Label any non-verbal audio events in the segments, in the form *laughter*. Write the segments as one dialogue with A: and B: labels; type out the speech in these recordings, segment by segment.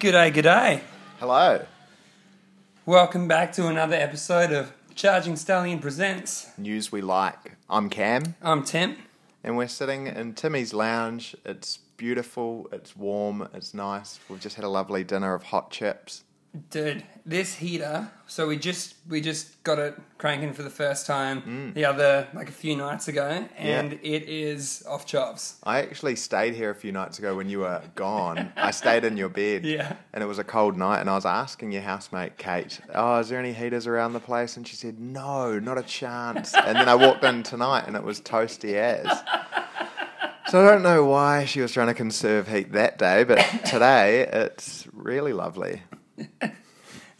A: G'day, g'day.
B: Hello.
A: Welcome back to another episode of Charging Stallion Presents.
B: News we like. I'm Cam,
A: I'm Tim.
B: and we're sitting in Timmy's lounge. It's beautiful, it's warm, it's nice. We've just had a lovely dinner of hot chips.
A: Dude, this heater, so we just we just got it cranking for the first time mm. the other like a few nights ago and it is off chops.
B: I actually stayed here a few nights ago when you were gone. I stayed in your bed. *laughs*
A: Yeah.
B: And it was a cold night, and I was asking your housemate, Kate, oh, is there any heaters around the place? And she said, no, not a chance. And then I walked in tonight, and it was toasty as. So I don't know why she was trying to conserve heat that day, but today it's really lovely.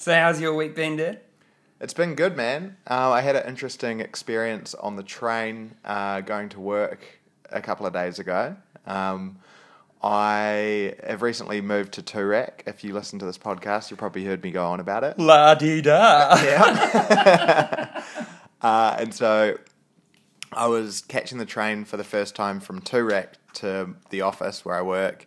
A: So how's your week been, dude?
B: It's been good, man. Uh, I had an interesting experience on the train uh, going to work a couple of days ago. Um, I have recently moved to Toorak. If you listen to this podcast, you probably heard me go on about it.
A: La di da.
B: Yeah. *laughs* *laughs* uh, and so I was catching the train for the first time from Toorak to the office where I work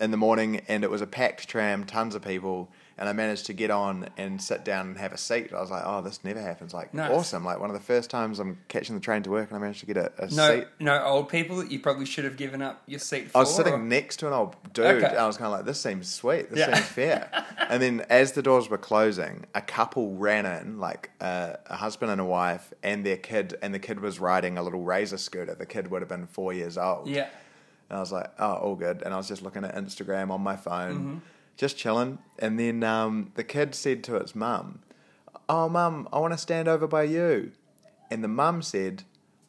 B: in the morning, and it was a packed tram, tons of people. And I managed to get on and sit down and have a seat. I was like, "Oh, this never happens! Like, awesome! Like one of the first times I'm catching the train to work, and I managed to get a, a
A: No,
B: seat.
A: no old people that you probably should have given up your seat for.
B: I was sitting
A: or-
B: next to an old dude,
A: Okay.
B: and I was kind of like, "This seems sweet. This
A: Yeah.
B: seems fair." *laughs* and then, as the doors were closing, a couple ran in, like uh, a husband and a wife, and their kid, and the kid was riding a little razor scooter. The kid would have been four years old.
A: Yeah.
B: And I was like, "Oh, all good." And I was just looking at Instagram on my phone,
A: Mm-hmm.
B: Just chilling. And then um, the kid said to its mum, "Oh, mum, I want to stand over by you." And the mum said,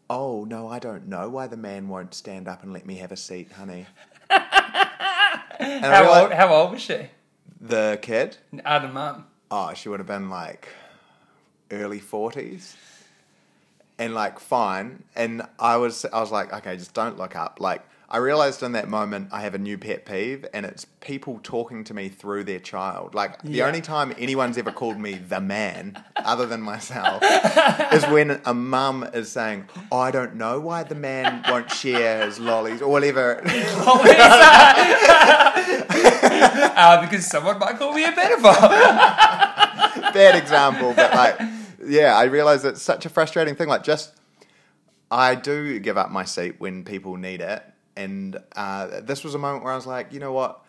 B: "Oh no, I don't know why the man won't stand up and let me have a seat, honey." *laughs* and
A: How
B: realized-
A: old, how old was she?
B: the kid?
A: Ah, the mum.
B: Oh, she would have been like early forties, and like fine. And I was, I was like, okay, just don't look up. Like I realized in that moment, I have a new pet peeve, and it's people talking to me through their child. Like the
A: Yeah.
B: only time anyone's ever called me the man, other than myself, is when a mum is saying, oh, "I don't know why the man won't share his lollies or whatever."
A: What is that? uh, because someone might call me a pedophile. *laughs*
B: bad example, but like, yeah, I realize it's such a frustrating thing. Like, just I do give up my seat when people need it, and uh, this was a moment where I was like, you know what?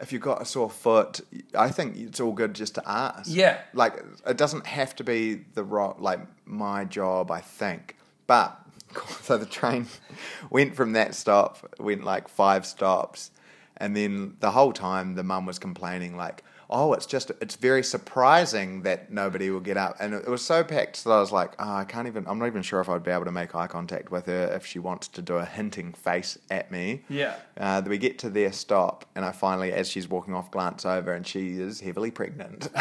B: If you've got a sore foot, I think it's all good just to ask.
A: Yeah.
B: like it doesn't have to be the right, like my job. I think, but *laughs* so the train *laughs* went from that stop, went like five stops, and then the whole time the mum was complaining like, "Oh, it's just it's very surprising that nobody will get up," and it was so packed that I was like, oh, "I can't even. I'm not even sure if I'd be able to make eye contact with her if she wants to do a hinting face at me."
A: Yeah.
B: Uh, we get to their stop, and I finally, as she's walking off, glance over, and she is heavily pregnant. *laughs*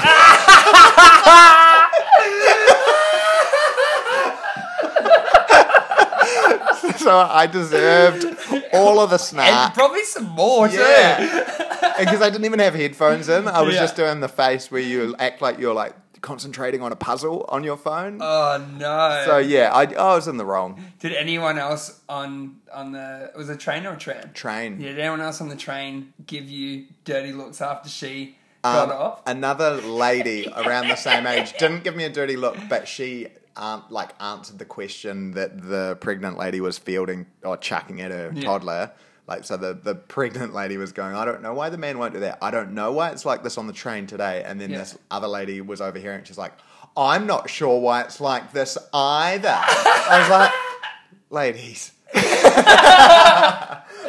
B: *laughs* so I deserved all of the
A: And probably some more too.
B: Yeah. Because I didn't even have headphones in. I was
A: Yeah.
B: just doing the face where you act like you're like concentrating on a puzzle on your phone.
A: Oh no.
B: so yeah, I, I was in the wrong
A: Did anyone else on on the was it a train or a tram?
B: train.
A: Did anyone else on the train give you dirty looks after she got
B: Um,
A: off?
B: Another lady around the same age didn't give me a dirty look, but she um, like answered the question that the pregnant lady was fielding or chucking at her
A: Yeah.
B: toddler. Like so, the the pregnant lady was going, "I don't know why the man won't do that. I don't know why it's like this on the train today." And then
A: Yeah.
B: this other lady was overhearing. She's like, "I'm not sure why it's like this either." I was like, *laughs* "Ladies." *laughs*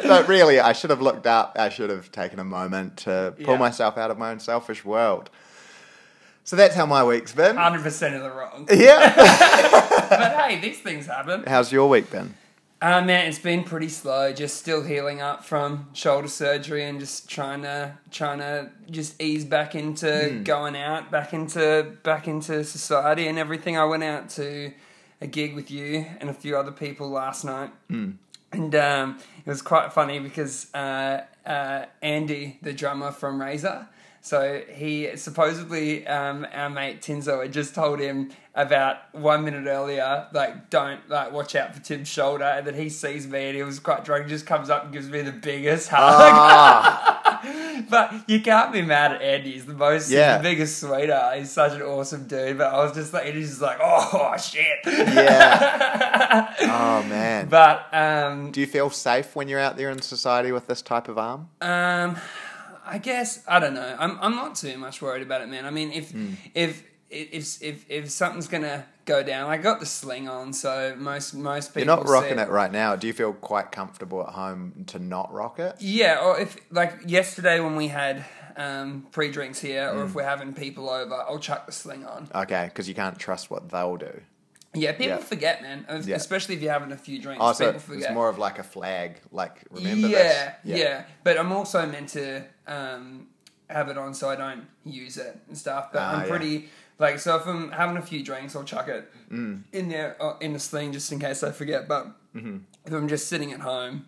B: but really, I should have looked up. I should have taken a moment to pull
A: Yeah.
B: myself out of my own selfish world. So that's how my week's been.
A: Hundred percent of the wrong.
B: yeah. *laughs*
A: but hey, these things happen.
B: How's your week been?
A: Uh, man, it's been pretty slow. Just still healing up from shoulder surgery and just trying to trying to just ease back into going out, back into back into society and everything. I went out to a gig with you and a few other people last night, and um, it was quite funny because uh, uh, Andy, the drummer from Razor. So he supposedly um, our mate Tinzo had just told him about one minute earlier, like don't like watch out for Tim's shoulder, and then he sees me and he was quite drunk, just comes up and gives me the biggest hug.
B: Ah, *laughs*
A: but you can't be mad at Andy. He's the most
B: Yeah.
A: the biggest sweetheart. He's such an awesome dude. But I was just like he's just like, oh shit.
B: Yeah. *laughs* oh man.
A: But um
B: Do you feel safe when you're out there in society with this type of arm?
A: Um, I guess I don't know. I'm I'm not too much worried about it, man. I mean, if
B: Hmm.
A: if if if if something's gonna go down, I got the sling on, so most most people
B: You're not rocking it right now. Do you feel quite comfortable at home to not rock it?
A: Yeah, or if like yesterday when we had um, pre drinks here, or
B: Hmm.
A: if we're having people over, I'll chuck the sling on.
B: Okay, because you can't trust what they'll do.
A: Yeah, people
B: Yeah.
A: forget, man.
B: Yeah.
A: Especially if you're having a few drinks,
B: Also,
A: people
B: it's more of like a flag. Like, remember
A: yeah,
B: this?
A: yeah, yeah. But I'm also meant to um, have it on so I don't use it and stuff. But
B: Ah,
A: I'm pretty like so if I'm having a few drinks, I'll chuck it
B: Mm.
A: in there uh, in the sling just in case I forget. But
B: Mm-hmm.
A: if I'm just sitting at home,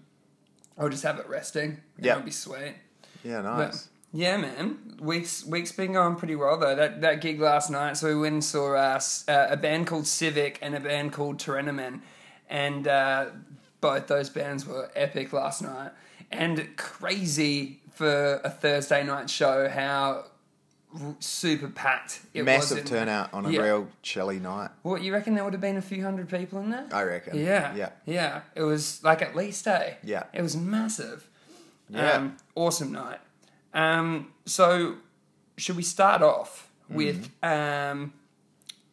A: I'll just have it resting.
B: Yeah.
A: it'll be sweet.
B: Yeah,
A: But,
B: nice.
A: yeah, man. Weeks weeks been going pretty well though. That that gig last night, so we went and saw uh, s- uh, a band called Civic and a band called Tyrannamen, and uh, both those bands were epic last night and crazy for a Thursday night show. How super packed it.
B: Massive turnout on a
A: Yeah.
B: real chilly night.
A: What you reckon? There would have been a few hundred people in there.
B: I reckon.
A: Yeah,
B: Yeah.
A: yeah. It was like at least a.
B: Yeah.
A: It was massive.
B: Yeah.
A: Um, awesome night. Um, so, should we start off with
B: Mm-hmm.
A: um,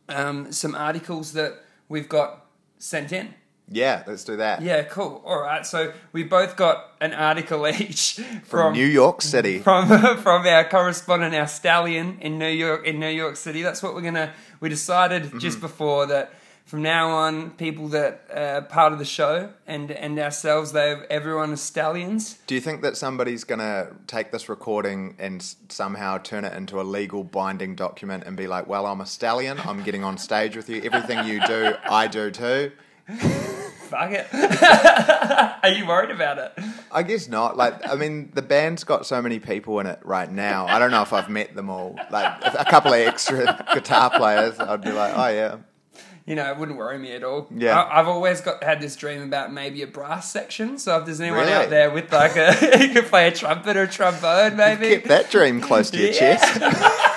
A: um, some articles that we've got sent in?
B: Yeah, let's do that.
A: Yeah, cool. All right. So we both got an article *laughs* each
B: From,
A: from
B: New York City.
A: from *laughs* from our correspondent, our stallion in New York in New York City. That's what we're gonna. We decided
B: Mm-hmm.
A: just before that from now on, people that are part of the show and and ourselves, they everyone is stallions.
B: Do you think that somebody's going to take this recording and somehow turn it into a legal binding document and be like, well, I'm a stallion. I'm getting on stage with you. Everything you do, I do too. *laughs*
A: Fuck it. *laughs* are you worried about it?
B: I guess not. Like, I mean, the band's got so many people in it right now. I don't know if I've met them all. Like, a couple of extra guitar players, I'd be like, oh, yeah.
A: You know, it wouldn't worry me at all.
B: Yeah.
A: I, I've always got had this dream about maybe a brass section. So if there's anyone
B: Really?
A: out there with like a, *laughs* you could play a trumpet or a trombone, maybe.
B: Keep that dream close to your
A: Yeah.
B: chest.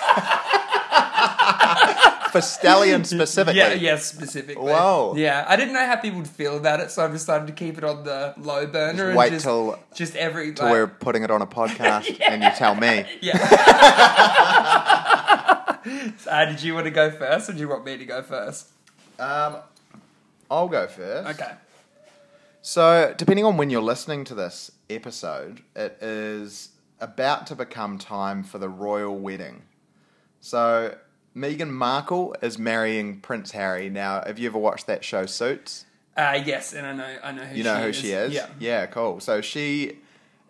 B: For stallion *laughs* specifically.
A: Yeah, yeah, specifically.
B: Whoa.
A: Yeah, I didn't know how people would feel about it, so I've decided to keep it on the low burner.
B: Just
A: and
B: wait
A: just,
B: till-
A: just every
B: Till
A: like-
B: we're putting it on a podcast *laughs* and you tell me. *laughs*
A: Yeah. uh, did you want to go first, or do you want me to go first?
B: Um, I'll go first.
A: Okay.
B: So, depending on when you're listening to this episode, it is about to become time for the royal wedding. So, Meghan Markle is marrying Prince Harry. Now, have you ever watched that show Suits?
A: Uh, yes, and I know, I know who
B: You know
A: she
B: who
A: is.
B: she is?
A: Yeah.
B: Yeah, cool. So, she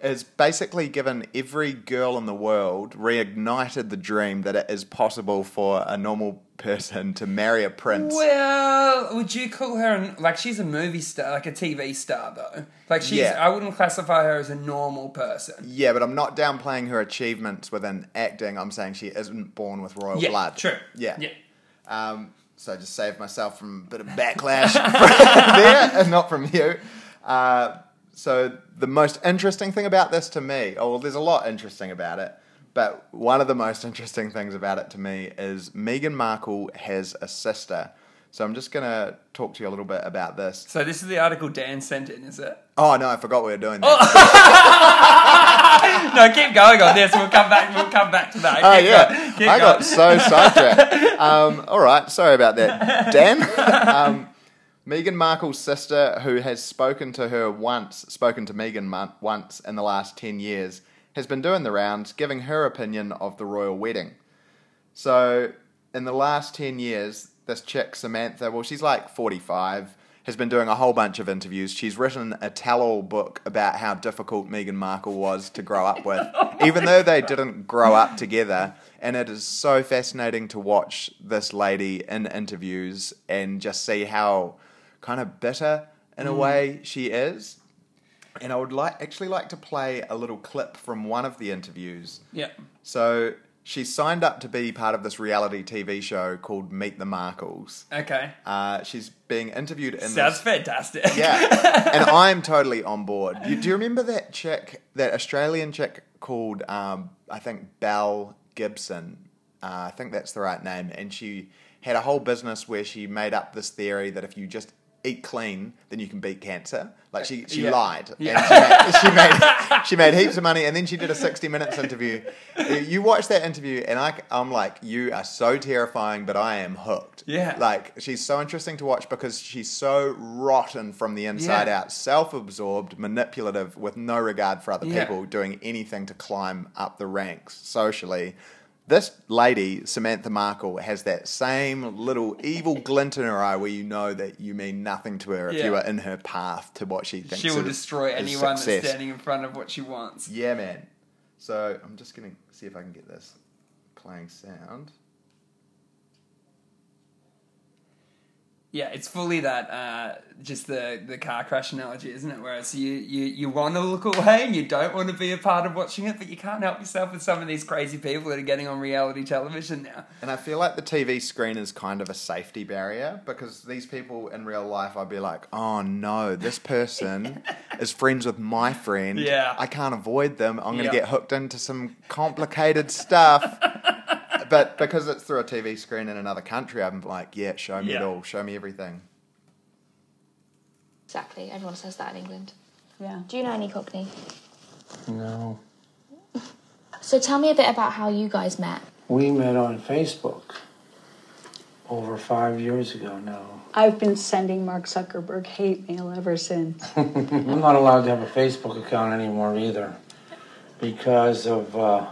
B: is basically given every girl in the world reignited the dream that it is possible for a normal person to marry a prince.
A: Well, would you call her an, like she's a movie star, like a TV star though? Like she's,
B: Yeah.
A: I wouldn't classify her as a normal person.
B: Yeah, but I'm not downplaying her achievements within acting. I'm saying she isn't born with royal
A: Yeah,
B: blood.
A: true.
B: Yeah.
A: yeah.
B: Um, so I just saved myself from a bit of backlash *laughs* there, and not from you. Uh, so the most interesting thing about this to me, oh well, there's a lot interesting about it, but one of the most interesting things about it to me is Meghan Markle has a sister. So I'm just gonna talk to you a little bit about this.
A: So this is the article Dan sent in, is it?
B: Oh no, I forgot we were doing
A: Oh,
B: that. *laughs*
A: no, keep going on this. We'll come back. We'll come back to that.
B: Oh
A: Keep
B: yeah,
A: going,
B: I
A: going.
B: got so sidetracked. Um, all right, sorry about that, Dan. *laughs* Um, Meghan Markle's sister, who has spoken to her once, spoken to Meghan once in the last ten years, has been doing the rounds, giving her opinion of the royal wedding. So, in the last ten years, this chick Samantha, well, she's like forty-five. Has been doing a whole bunch of interviews. She's written a tell-all book about how difficult Meghan Markle was to grow up with, *laughs* even though they didn't grow up together. And it is so fascinating to watch this lady in interviews and just see how kind of bitter, in a way, she is. And I would like actually like to play a little clip from one of the interviews.
A: Yeah.
B: So she signed up to be part of this reality TV show called Meet the Markles.
A: Okay.
B: Uh, she's being interviewed in
A: Sounds
B: this.
A: fantastic.
B: Yeah, *laughs* and I'm totally on board. You, do you remember that chick, that Australian chick called um, I think Belle Gibson. Uh, I think that's the right name, and she had a whole business where she made up this theory that if you just eat clean, then you can beat cancer. Like she, she
A: Yeah.
B: lied,
A: Yeah.
B: and she made, she made *laughs* she made heaps of money, and then she did a sixty minutes interview. You watch that interview, and I, I'm like, you are so terrifying, but I am hooked.
A: Yeah.
B: like she's so interesting to watch because she's so rotten from the inside
A: Yeah.
B: out, self-absorbed, manipulative, with no regard for other people, doing anything to climb up the ranks socially. This lady, Samantha Markle, has that same little evil *laughs* glint in her eye where you know that you mean nothing to her if you are in her path to what she thinks
A: She will
B: is-
A: destroy
B: is
A: anyone
B: success.
A: that's standing in front of what she wants.
B: Yeah, man. So I'm just gonna see if I can get this playing sound.
A: Yeah, it's fully that uh, just the, the car crash analogy, isn't it? Whereas you, you, you want to look away and you don't want to be a part of watching it, but you can't help yourself with some of these crazy people that are getting on reality television now.
B: And I feel like the TV screen is kind of a safety barrier because these people in real life, I'd be like, oh no, this person *laughs* is friends with my friend.
A: Yeah.
B: I can't avoid them. I'm going to
A: Yeah.
B: get hooked into some complicated stuff. *laughs* but because it's through a TV screen in another country, I'm like, yeah, show me it all. Show me everything.
C: Exactly. Everyone says that in England.
D: Yeah.
C: Do you know any Cockney?
E: No.
C: So tell me a bit about how you guys met.
E: We met on Facebook over five years ago now.
D: I've been sending Mark Zuckerberg hate mail ever since. *laughs*
E: I'm not allowed to have a Facebook account anymore either because of uh,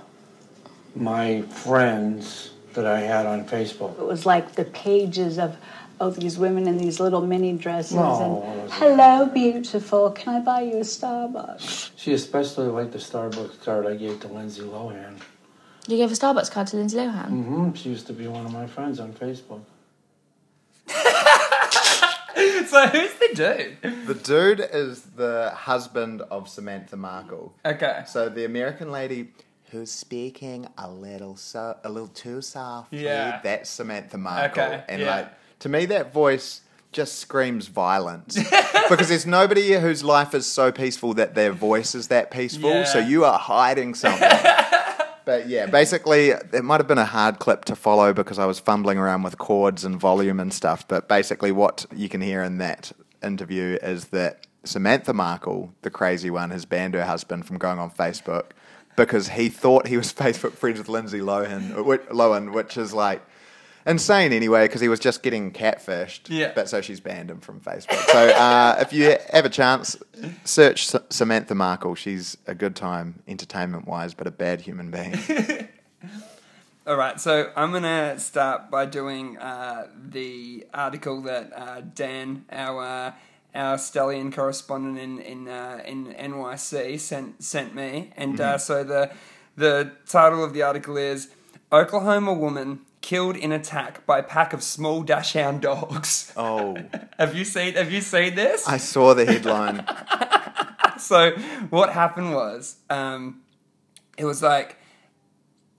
E: my friends that I had on Facebook.
D: It was like the pages of oh these women in these little mini dresses
E: No,
D: and
E: wasn't.
D: hello beautiful, can I buy you a Starbucks?
E: She especially liked the Starbucks card I gave to Lindsay Lohan.
C: You gave a Starbucks card to Lindsay Lohan.
E: Mm-hmm. She used to be one of my friends on Facebook. *laughs*
A: So who's the dude?
B: The dude is the husband of Samantha Markle.
A: Okay.
B: So the American lady who's speaking a little so a little too softly.
A: Yeah.
B: That's Samantha Markle.
A: Okay,
B: And
A: yeah.
B: like to me that voice just screams violence. *laughs* because there's nobody whose life is so peaceful that their voice is that peaceful.
A: Yeah.
B: So you are hiding something. *laughs* But yeah, basically, it might have been a hard clip to follow because I was fumbling around with chords and volume and stuff. But basically, what you can hear in that interview is that Samantha Markle, the crazy one, has banned her husband from going on Facebook because he thought he was *laughs* Facebook friends with Lindsay Lohan, which, Lohan, which is like insane anyway because he was just getting catfished.
A: Yeah.
B: But so she's banned him from Facebook. So uh, if you have a chance, search S- Samantha Markle. She's a good time entertainment wise, but a bad human being. *laughs*
A: All right, so I'm gonna start by doing uh, the article that uh, Dan, our uh, our stallion correspondent in in uh, in NYC, sent sent me, and uh, so the the title of the article is Oklahoma woman killed in attack by pack of small dachshund dogs. *laughs*
B: oh,
A: have you seen Have you seen this?
B: I saw the headline. *laughs*
A: so what happened was um, it was like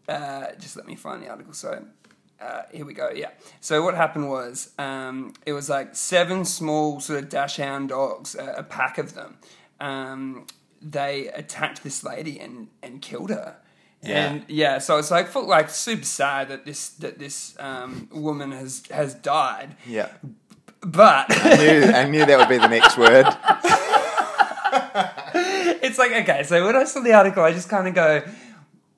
A: uh, just let me find the article so uh, here we go yeah so what happened was um, it was like seven small sort of dachshund dogs a, a pack of them um, they attacked this lady and, and killed her
B: Yeah.
A: and yeah so it's like felt like super sad that this that this um, woman has has died
B: Yeah.
A: but
B: I knew, I knew that would be the next word. *laughs*
A: it's like okay so when i saw the article i just kind of go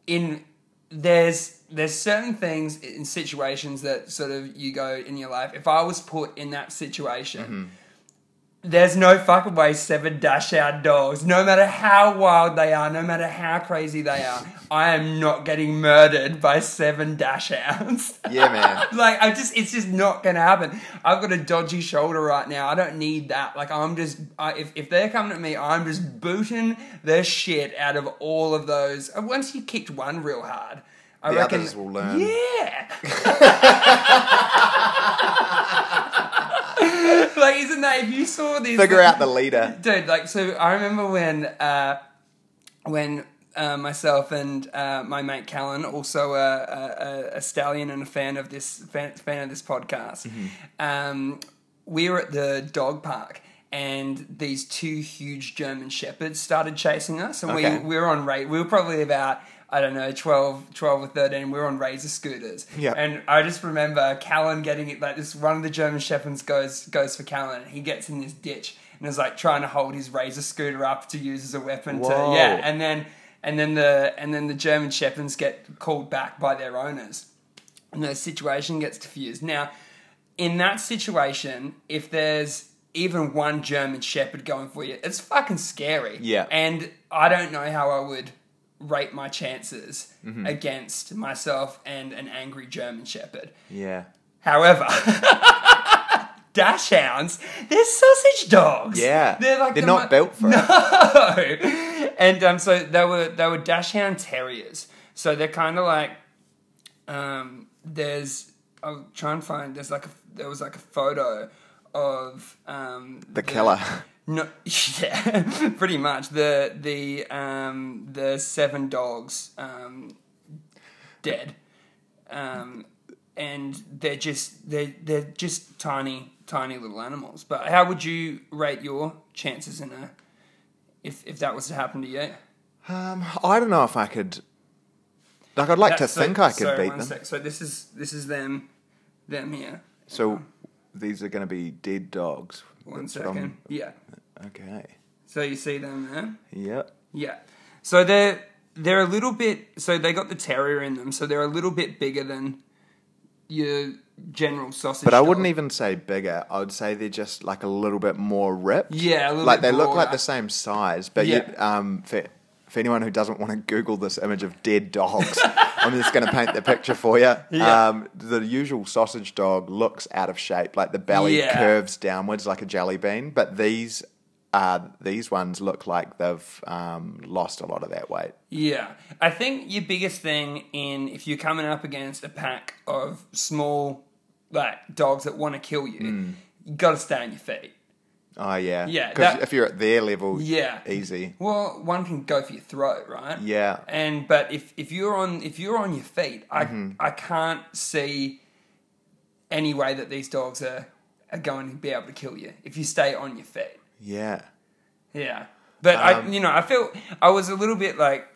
A: in there's there's certain things in situations that sort of you go in your life if i was put in that situation mm-hmm. there's no fucking way seven dachshund dogs no matter how wild they are no matter how crazy they are i am not getting murdered by seven dachshunds
B: Yeah, man. *laughs*
A: like I just it's just not gonna happen. I've got a dodgy shoulder right now. I don't need that. Like I'm just I, if if they're coming at me, I'm just booting the shit out of all of those. Once you kicked one real hard, I
B: The
A: reckon
B: others will learn.
A: Yeah. *laughs* like isn't that if you saw this
B: Figure out the leader.
A: dude like so i remember when uh when uh, myself and uh, my mate Callan, also a, a, a stallion and a fan of this fan, fan of this podcast, um, we were at the dog park and these two huge German shepherds started chasing us, and
B: Okay.
A: we we were on rate. We were probably about I don't know 12, 12 or thirteen. We were on razor scooters,
B: Yeah.
A: and I just remember Callan getting it like this. One of the German shepherds goes goes for Callan, and he gets in this ditch and is like trying to hold his razor scooter up to use as a weapon. To yeah, and then and then the and then the German shepherds get called back by their owners, and the situation gets diffused. Now, in that situation, if there's even one German shepherd going for you, it's fucking scary.
B: Yeah.
A: and I don't know how I would rate my chances
B: Mm-hmm.
A: against myself and an angry German shepherd.
B: Yeah.
A: However, *laughs* dachshunds, they're sausage dogs.
B: Yeah.
A: they're like
B: They're
A: the
B: not
A: mo-
B: built for *laughs* it.
A: no. and um, so they were they were dachshund terriers. So they're kind of like um, there's I'll try and find there's like a there was like a photo of um,
B: The killer.
A: No, *laughs* yeah, pretty much the the um, the seven dogs um, dead, um, and they're just they're they're just tiny tiny little animals. But how would you rate your chances in a if if that was to happen to you?
B: Um, I don't know if I could. Like, I'd like
A: That-
B: to
A: so-
B: think I could beat them.
A: sec. So this is this is them them here.
B: So these are going to be dead dogs.
A: One second.
B: I'm-
A: Yeah.
B: Okay.
A: So you see them there.
B: Yep.
A: Yeah. So they're they're a little bit so they got the terrier in them, so they're a little bit bigger than your general sausage.
B: But I
A: dog.
B: wouldn't even say bigger. I would say they're just like a little bit more ripped.
A: Yeah, a little
B: like they look like the same size. But
A: Yeah.
B: you, um, for for anyone who doesn't want to Google this image of dead dogs, *laughs* I'm just going to paint the picture for you.
A: Yeah.
B: Um, the usual sausage dog looks out of shape, like the belly
A: Yeah.
B: curves downwards like a jelly bean. But these. Uh, these ones look like they've um, lost a lot of that weight.
A: Yeah. I think your biggest thing in if you're coming up against a pack of small like dogs that want to kill you,
B: Hmm.
A: you got to stay on your feet.
B: Oh yeah,
A: Yeah,
B: Because
A: that-
B: if you're at their level,
A: Yeah.
B: easy.
A: Well, one can go for your throat, right?
B: Yeah.
A: And but if if you're on if you're on your feet, I
B: Mm-hmm.
A: I can't see any way that these dogs are are going to be able to kill you if you stay on your feet.
B: Yeah.
A: Yeah. But
B: Um,
A: I you know, I feel I was a little bit like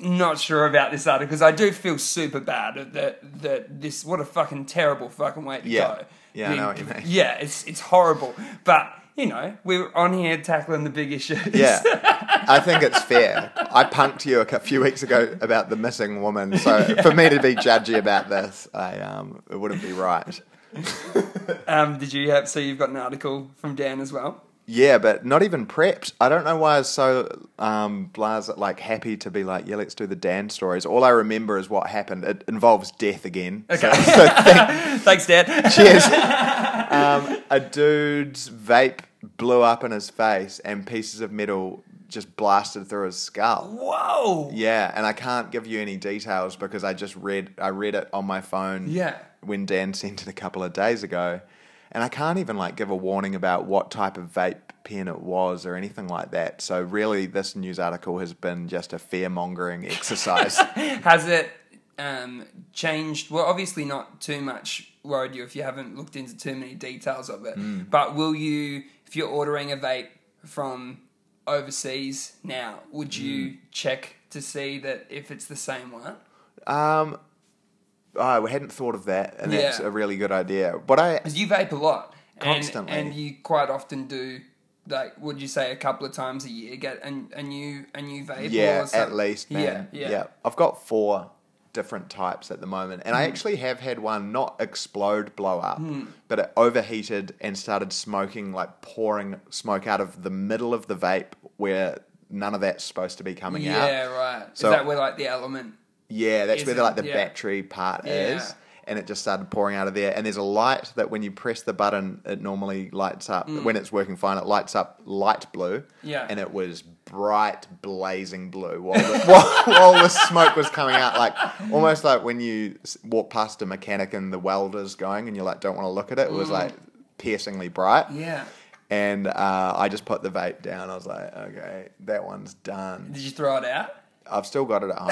A: not sure about this article because I do feel super bad that that this what a fucking terrible fucking way to
B: Yeah.
A: go.
B: Yeah, I know what you mean.
A: Yeah, it's it's horrible. But you know, we're on here tackling the big issues.
B: Yeah, *laughs* I think it's fair. I punked you a few weeks ago about the missing woman, so *laughs* for me to be judgy about this, I um, it wouldn't be right. *laughs*
A: Um, did you have? So you've got an article from Dan as well.
B: Yeah, but not even prepped. I don't know why I was so um, blas like happy to be like, yeah, let's do the Dan stories. All I remember is what happened. It involves death again.
A: Okay.
B: So, so thank-
A: Thanks, Dan.
B: cheers. Um, a dude's vape blew up in his face, and pieces of metal just blasted through his skull.
A: Whoa.
B: Yeah, and I can't give you any details because I just read I read it on my phone.
A: Yeah.
B: When Dan *laughs* sent it a couple of days ago, and I can't even like give a warning about what type of vape pen it was or anything like that. So really, this news article has been just a fear mongering *laughs* exercise.
A: Has it um, changed? Well, obviously not too much worried you if you haven't looked into too many details of it.
B: Hmm.
A: But will you, if you're ordering a vape from overseas now, would you
B: Hmm.
A: check to see that if it's the same one?
B: um, I hadn't thought of that, and that's a really good idea. But I
A: Because you vape a lot,
B: Constantly.
A: and you quite often do. Like, would you say a couple of times a year get a, a new a new vape?
B: Yeah,
A: or
B: at least, man.
A: Yeah, yeah.
B: I've got four different types at the moment, and
A: Hmm.
B: I actually have had one not explode, blow up,
A: Hmm.
B: but it overheated and started smoking, like pouring smoke out of the middle of the vape where none of that's supposed to be coming out.
A: Yeah, right.
B: So-
A: Is that where like the element?
B: Yeah, that's where the, like the
A: Yeah.
B: battery part
A: Yeah.
B: is. And it just started pouring out of there. And there's a light that when you press the button, it normally lights up. When it's working fine, it lights up light blue.
A: Mm. Yeah.
B: And it was bright, blazing blue while the, *laughs* while, while the smoke was coming out. Like almost like when you walk past a mechanic and the welder's going and you like don't want to look at it. It was like piercingly bright.
A: Mm. Yeah.
B: And uh, I just put the vape down. I was like, okay, that one's done.
A: Did you throw it out?
B: I've still got it at home.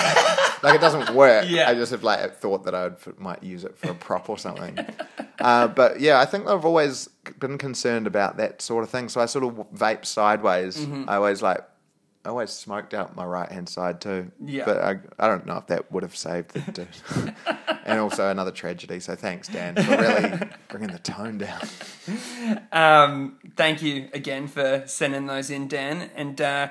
B: like it doesn't *laughs* work.
A: Yeah.
B: I just have like thought that I would might use it for a prop or something. *laughs* uh, but yeah, I think I've always been concerned about that sort of thing. So I sort of vape sideways.
A: Mm-hmm.
B: I always like. I always smoked out my right hand side too.
A: Yeah.
B: But I, I don't know if that would have saved the dude. *laughs* and also another tragedy. So thanks, Dan, for really bringing the tone down.
A: Um, thank you again for sending those in, Dan. And uh,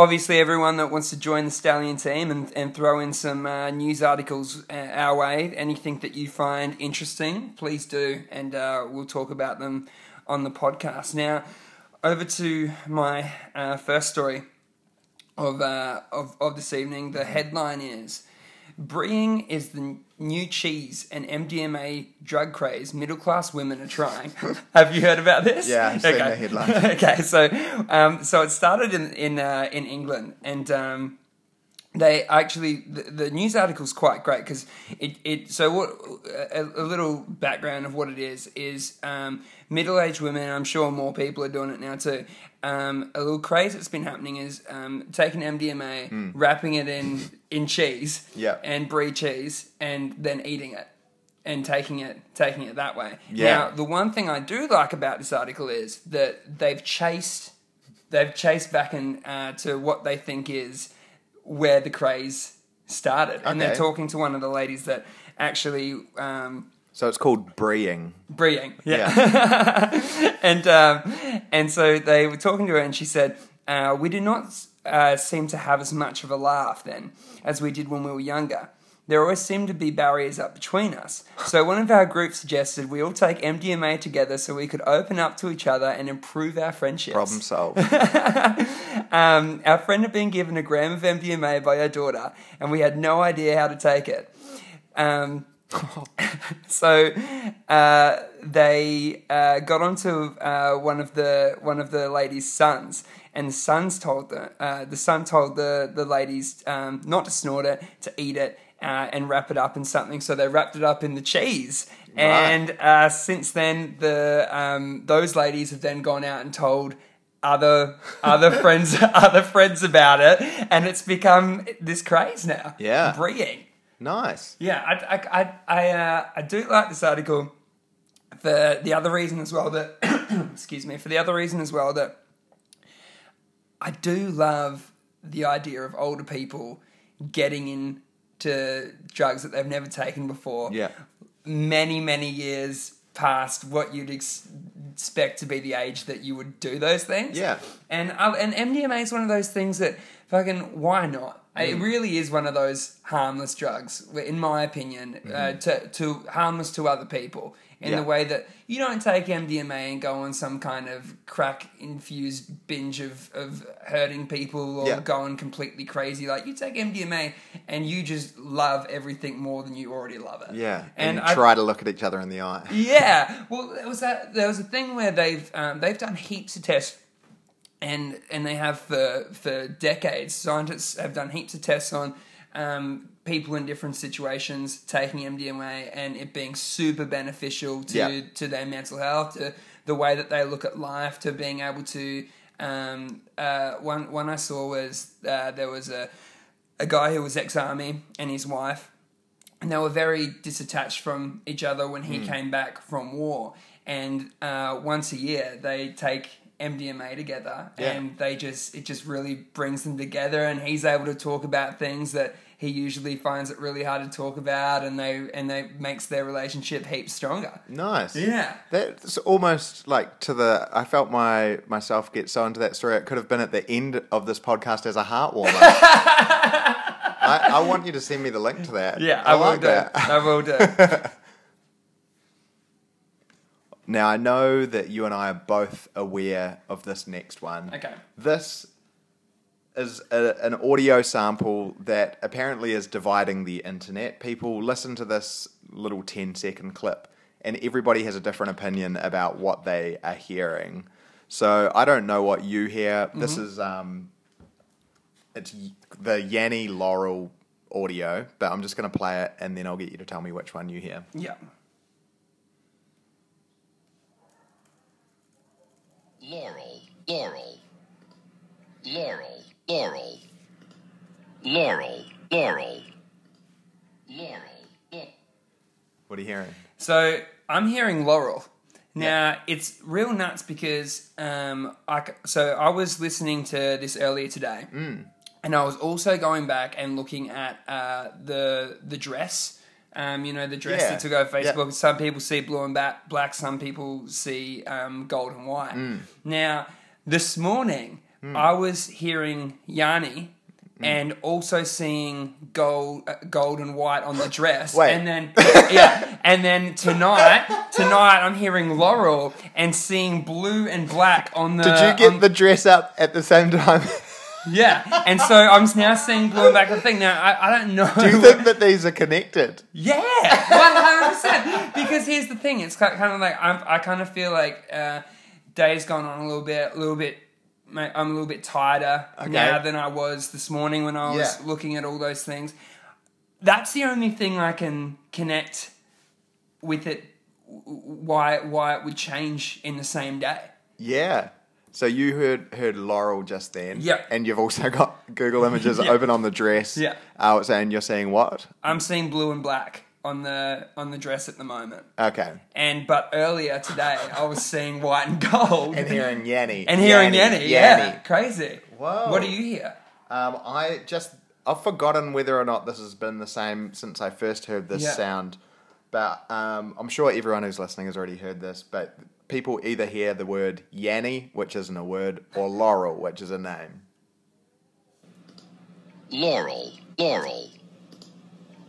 A: obviously, everyone that wants to join the Stallion team and, and throw in some uh, news articles uh, our way, anything that you find interesting, please do. And uh, we'll talk about them on the podcast. Now, over to my uh, first story of, uh, of, of this evening. The headline is Breeing is the new cheese and MDMA drug craze middle class women are trying. *laughs* Have you heard about this?
B: Yeah, I've seen the headline. *laughs*
A: okay, so um, so it started in in uh, in England and. Um, they actually the, the news article's quite great because it, it so what a, a little background of what it is is um, middle-aged women i'm sure more people are doing it now too um, a little craze that's been happening is um, taking mdma wrapping it in in cheese
B: Yeah.
A: and brie cheese and then eating it and taking it taking it that way
B: Yeah.
A: now the one thing i do like about this article is that they've chased they've chased back in, uh, to what they think is where the craze started, and they're talking to one of the ladies that actually um,
B: So it's called breeing.
A: breeing, yeah, *laughs* and um, and so they were talking to her, and she said, uh, "We do not uh, seem to have as much of a laugh then as we did when we were younger." There always seemed to be barriers up between us. So one of our group suggested we all take MDMA together so we could open up to each other and improve our friendships.
B: Problem solved. *laughs*
A: Um, our friend had been given a gram of MDMA by her daughter, and we had no idea how to take it. Um, *laughs* so uh, they uh, got onto uh, one of the one of the lady's sons, and the sons told the uh, the son told the the ladies um, not to snort it, to eat it, uh, and wrap it up in something. So they wrapped it up in the cheese. And uh, since then, the um, those ladies have then gone out and told other other *laughs* friends other friends about it, and it's become this craze now.
B: Yeah.
A: breeing.
B: Nice.
A: Yeah, I I I I, uh, I do like this article for the other reason as well that *coughs* excuse me for the other reason as well that I do love the idea of older people getting into drugs that they've never taken before.
B: Yeah.
A: many many years past what you'd ex- expect to be the age that you would do those things.
B: Yeah.
A: And uh, and MDMA is one of those things that fucking why not? It
B: Mm.
A: really is one of those harmless drugs, in my opinion, uh, to to harmless to other people in
B: Mm-hmm. Yeah.
A: the way that you don't take MDMA and go on some kind of crack infused binge of, of hurting people or
B: Yeah.
A: going completely crazy. Like you take MDMA and you just love everything more than you already love it.
B: Yeah.
A: and,
B: And,
A: I,
B: try to look at each other in the eye.
A: yeah, well, there was that. There was a thing where they've um, they've done heaps of tests, and and they have for for decades. Scientists have done heaps of tests on um, people in different situations taking MDMA and it being super beneficial to
B: Yeah.
A: to their mental health, to the way that they look at life, to being able to. Um, uh, one one I saw was uh, there was a a guy who was ex army and his wife and they were very disattached from each other when he came back from war. And uh, once a year, they take MDMA together,
B: Yeah.
A: and they just it just really brings them together. And he's able to talk about things that he usually finds it really hard to talk about, and they and they makes their relationship heaps stronger.
B: Nice.
A: Yeah.
B: That's almost like to the. I felt my myself get so into that story. It could have been at the end of this podcast as a heart warmer. *laughs* I, I want you to send me the link to that.
A: Yeah, I, will
B: like
A: do.
B: that.
A: I will do. *laughs*
B: Now I know that you and I are both aware of this next one.
A: Okay.
B: This is a, an audio sample that apparently is dividing the internet. People listen to this little 10 second clip and everybody has a different opinion about what they are hearing. So I don't know what you hear. This is um it's the Yanni Laurel audio, but I'm just going to play it and then I'll get you to tell me which one you hear.
A: yeah.
F: Laurel, Laurel, Laurel, Laurel, Laurel, Laurel, Laurel, Laurel.
B: What are you hearing?
A: So I'm hearing Laurel. Now it's real nuts because um, I c- so I was listening to this earlier today, and I was also going back and looking at uh, the the dress. Um, you know the dress
B: Yeah.
A: that took over. Facebook. Some people see blue and black. Some people see um, gold and white.
B: Mm.
A: Now this morning I was hearing Yanni.
B: Mm.
A: And also seeing gold, uh, gold and white on the *gasps* dress,
B: Wait.
A: and then *laughs* yeah, and then tonight, tonight I'm hearing Laurel and seeing blue and black on the.
B: Did you get
A: on-
B: the dress up at the same time? *laughs*
A: Yeah, and so I'm now seeing blue and black the thing. Now I, I don't know.
B: Do you think that these are connected?
A: Yeah, one hundred percent. Because here's the thing: it's kind of like I'm, I kind of feel like uh, day's gone on a little bit, a little bit. I'm a little bit tireder
B: Okay.
A: now than I was this morning when I was
B: Yeah.
A: looking at all those things. That's the only thing I can connect with it. Why why it would change in the same day?
B: Yeah. So you heard heard Laurel just then.
A: Yeah.
B: And you've also got Google Images *laughs*
A: Yeah.
B: open on the dress.
A: Yeah.
B: Uh, and you're saying what?
A: I'm seeing blue and black on the on the dress at the moment.
B: Okay.
A: And but earlier today I was seeing white and gold.
B: And hearing Yanni. *laughs*
A: And hearing Yanni, yeah, crazy.
B: Whoa.
A: What do you hear?
B: Um, I just I've forgotten whether or not this has been the same since I first heard this
A: Yeah.
B: sound, but um, I'm sure everyone who's listening has already heard this. But people either hear the word Yanni, which isn't a word, or Laurel, which is a name.
F: Laurel, Laurel,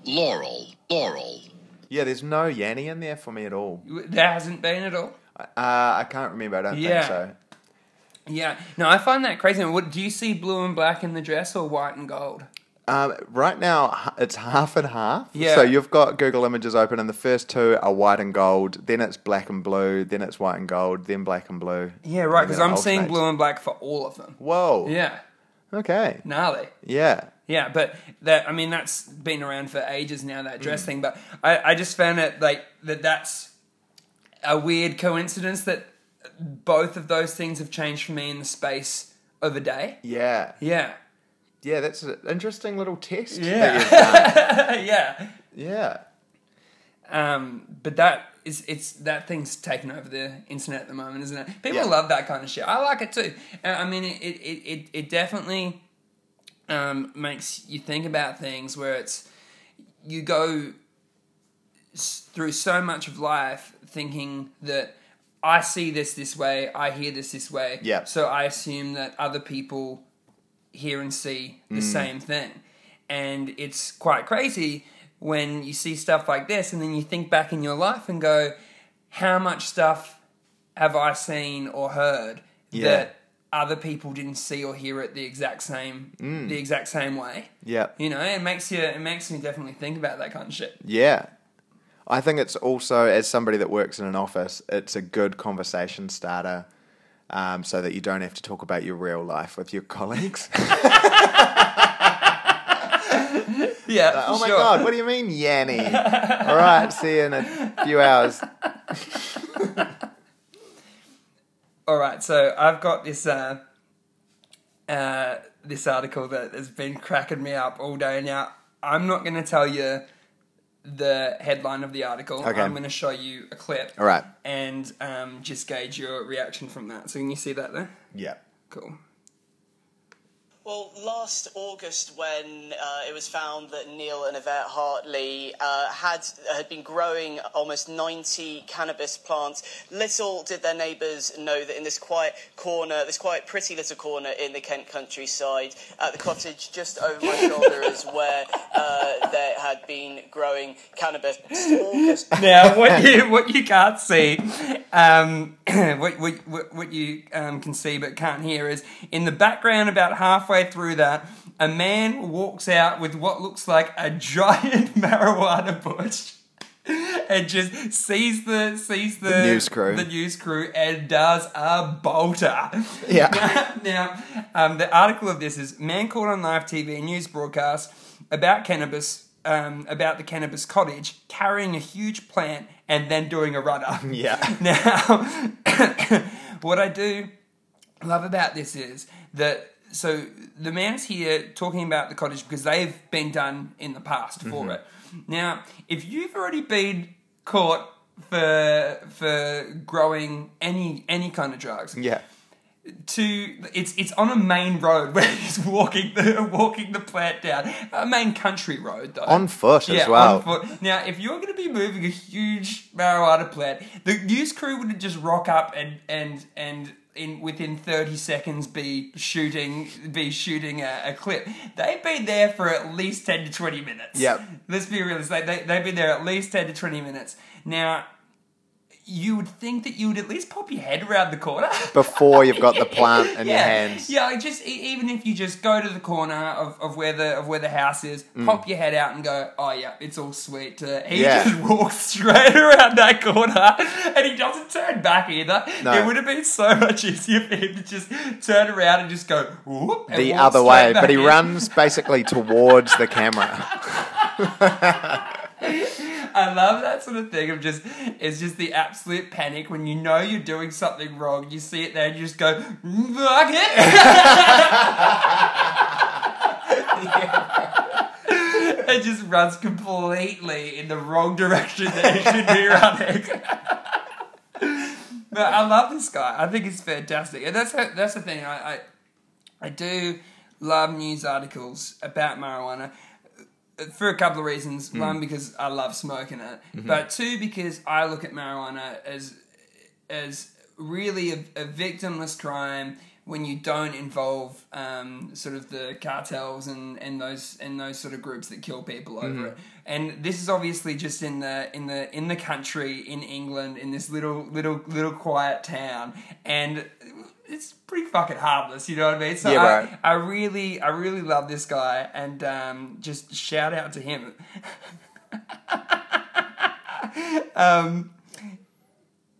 F: Laurel, Laurel.
B: Yeah, there's no Yanni in there for me at all.
A: There hasn't been at all.
B: Uh, I can't remember. I don't
A: Yeah.
B: think so.
A: Yeah, no, I find that crazy. What do you see blue and black in the dress or white and gold?
B: Um, right now, it's half and half.
A: Yeah.
B: So you've got Google Images open, and the first two are white and gold. Then it's black and blue. Then it's white and gold. Then black and blue.
A: Yeah, right. Because I'm seeing blue and black for all of them.
B: Whoa.
A: Yeah,
B: Okay.
A: gnarly.
B: Yeah.
A: Yeah, but that I mean that's been around for ages now that
B: Mm.
A: dress thing. But I, I just found it like that. That's a weird coincidence that both of those things have changed for me in the space of a day.
B: Yeah.
A: Yeah,
B: Yeah, that's an interesting little test
A: Yeah.
B: that you've done. *laughs*
A: yeah.
B: yeah.
A: Um, but that is it's that thing's taken over the internet at the moment, isn't it? People
B: Yeah.
A: love that kind of shit. I like it too. Uh, I mean, it it it, it definitely um, makes you think about things where it's you go through so much of life thinking that I see this this way, I hear this this way,
B: Yeah.
A: so I assume that other people hear and see the mm. same thing. And it's quite crazy when you see stuff like this and then you think back in your life and go, how much stuff have I seen or heard
B: Yeah.
A: that other people didn't see or hear it the exact same mm. the exact same way?
B: Yeah.
A: You know, it makes you it makes me definitely think about that kind of shit.
B: Yeah. I think it's also, as somebody that works in an office, it's a good conversation starter um, so that you don't have to talk about your real life with your colleagues. *laughs*
A: Yeah.
B: oh my
A: sure.
B: God, what do you mean, Yanni? All right, see you in a few hours. *laughs*
A: All right, so I've got this uh, uh, this article that has been cracking me up all day. Now, I'm not going to tell you the headline of the article.
B: Okay.
A: I'm going to show you a clip.
B: All right.
A: And um, just gauge your reaction from that. So, can you see that there?
B: Yeah.
A: Cool.
G: Well, last August, when uh, it was found that Neil and Yvette Hartley uh, had had been growing almost 90 cannabis plants, little did their neighbours know that in this quiet corner, this quiet, pretty little corner in the Kent countryside, at the cottage just over my *laughs* shoulder, is where uh, they had been growing cannabis. August *laughs*
A: now, what you what you can't see, um, *clears throat* what, what what what you um, can see but can't hear is in the background, about halfway through that, a man walks out with what looks like a giant *laughs* marijuana bush. And just sees the sees the,
B: The news crew.
A: the news crew and does a bolter.
B: Yeah. *laughs*
A: now, um, the article of this is man caught on live TV news broadcast about cannabis, um, about the cannabis cottage carrying a huge plant and then doing a runner. *laughs*
B: Yeah.
A: Now, *coughs* what I do love about this is that so the man's here talking about the cottage because they've been done in the past for
B: Mm-hmm.
A: it. Now, if you've already been caught for for growing any any kind of drugs,
B: Yeah.
A: to it's it's on a main road where *laughs* he's walking the walking the plant down a main country road though
B: On foot as
A: yeah,
B: well.
A: on foot. Now, if you're going to be moving a huge marijuana plant, the news crew would just rock up and and and in within thirty seconds be shooting be shooting a, a clip. They've been there for at least ten to twenty minutes.
B: Yep.
A: Let's be realistic. They, they've been there at least ten to twenty minutes. Now. You would think that you would at least pop your head around the corner *laughs*
B: Before you've got the plant in your hands.
A: Yeah, just even if you just go to the corner of, of where the of where the house is, pop your head out and go, oh yeah, it's all sweet. Uh, he
B: Mm. Yeah.
A: just *laughs* walks straight around that corner, *laughs* and he doesn't turn back either.
B: No.
A: It would have been so much easier for him to just turn around and just go whoop,
B: The other way, but he
A: in.
B: runs basically towards the camera.
A: I love that sort of thing of just it's just the absolute panic when you know you're doing something wrong. You see it there, and you just go mm, fuck it. *laughs* yeah. it just runs completely in the wrong direction that it should be running. *laughs* but I love this guy. I think he's fantastic, and that's that's the thing. I, I I do love news articles about marijuana for a couple of reasons. Hmm. One, because I love smoking it, mm-hmm. but two, because I look at marijuana as as really a, a victimless crime when you don't involve um, sort of the cartels and, and those and those sort of groups that kill people over mm-hmm. it. And this is obviously just in the in the in the country in England in this little little little quiet town. And it's pretty fucking harmless, you know what I mean? So
B: Yeah,
A: I,
B: right.
A: I really I really love this guy and um, just shout out to him. *laughs* um,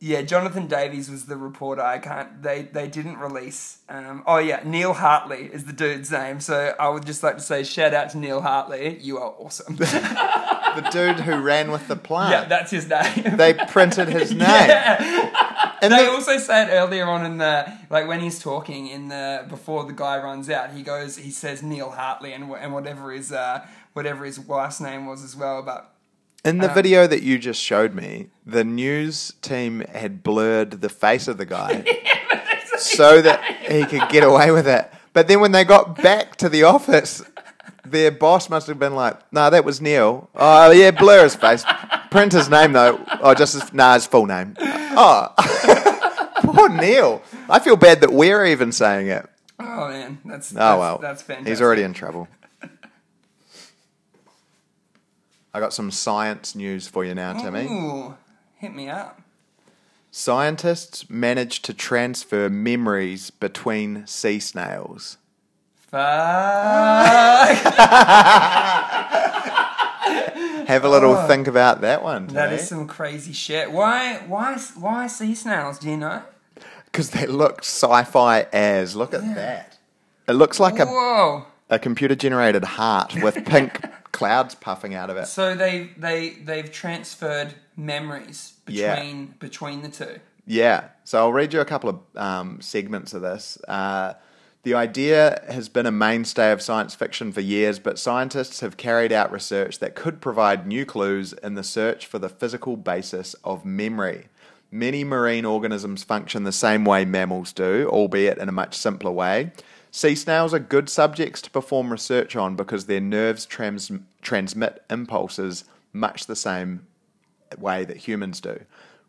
A: yeah, Jonathan Davies was the reporter. I can't. They they didn't release. Um, oh yeah, Neil Hartley is the dude's name. So I would just like to say shout out to Neil Hartley. You are awesome. *laughs*
B: The dude who ran with the plant.
A: yeah, that's his name.
B: they printed his *laughs* name.
A: Yeah.
B: And
A: they
B: the-
A: also said earlier on in the like when he's talking in the before the guy runs out, he goes he says Neil Hartley and and whatever his uh, whatever his wife's name was as well. But
B: In the
A: Um,
B: video that you just showed me, the news team had blurred the face of the guy *laughs* so that he could get away with it. But then when they got back to the office, their boss must have been like, "No, that was Neil. Oh yeah, blur his face. Print his name though. Oh, just his, nah, his full name. Oh, *laughs* poor Neil. I feel bad that we're even saying it.
A: oh man, that's
B: Oh
A: that's,
B: well,
A: that's fantastic.
B: He's already in trouble. I got some science news for you now, Timmy.
A: Ooh, hit me up.
B: Scientists managed to transfer memories between sea snails.
A: Fuck. *laughs*
B: Have a little think about that one.
A: Oh. That is some crazy shit. Why? Why? Why sea snails? Do you know?
B: because they look sci-fi as. Look at that. It looks like a,
A: Whoa!
B: a computer-generated heart with *laughs* pink clouds puffing out of it.
A: So they they they've transferred memories
B: Yeah.
A: between between the two.
B: Yeah. So I'll read you a couple of um, segments of this. Uh, the idea has been a mainstay of science fiction for years, but scientists have carried out research that could provide new clues in the search for the physical basis of memory. Many marine organisms function the same way mammals do, albeit in a much simpler way. Sea snails are good subjects to perform research on because their nerves trans- transmit impulses much the same way that humans do.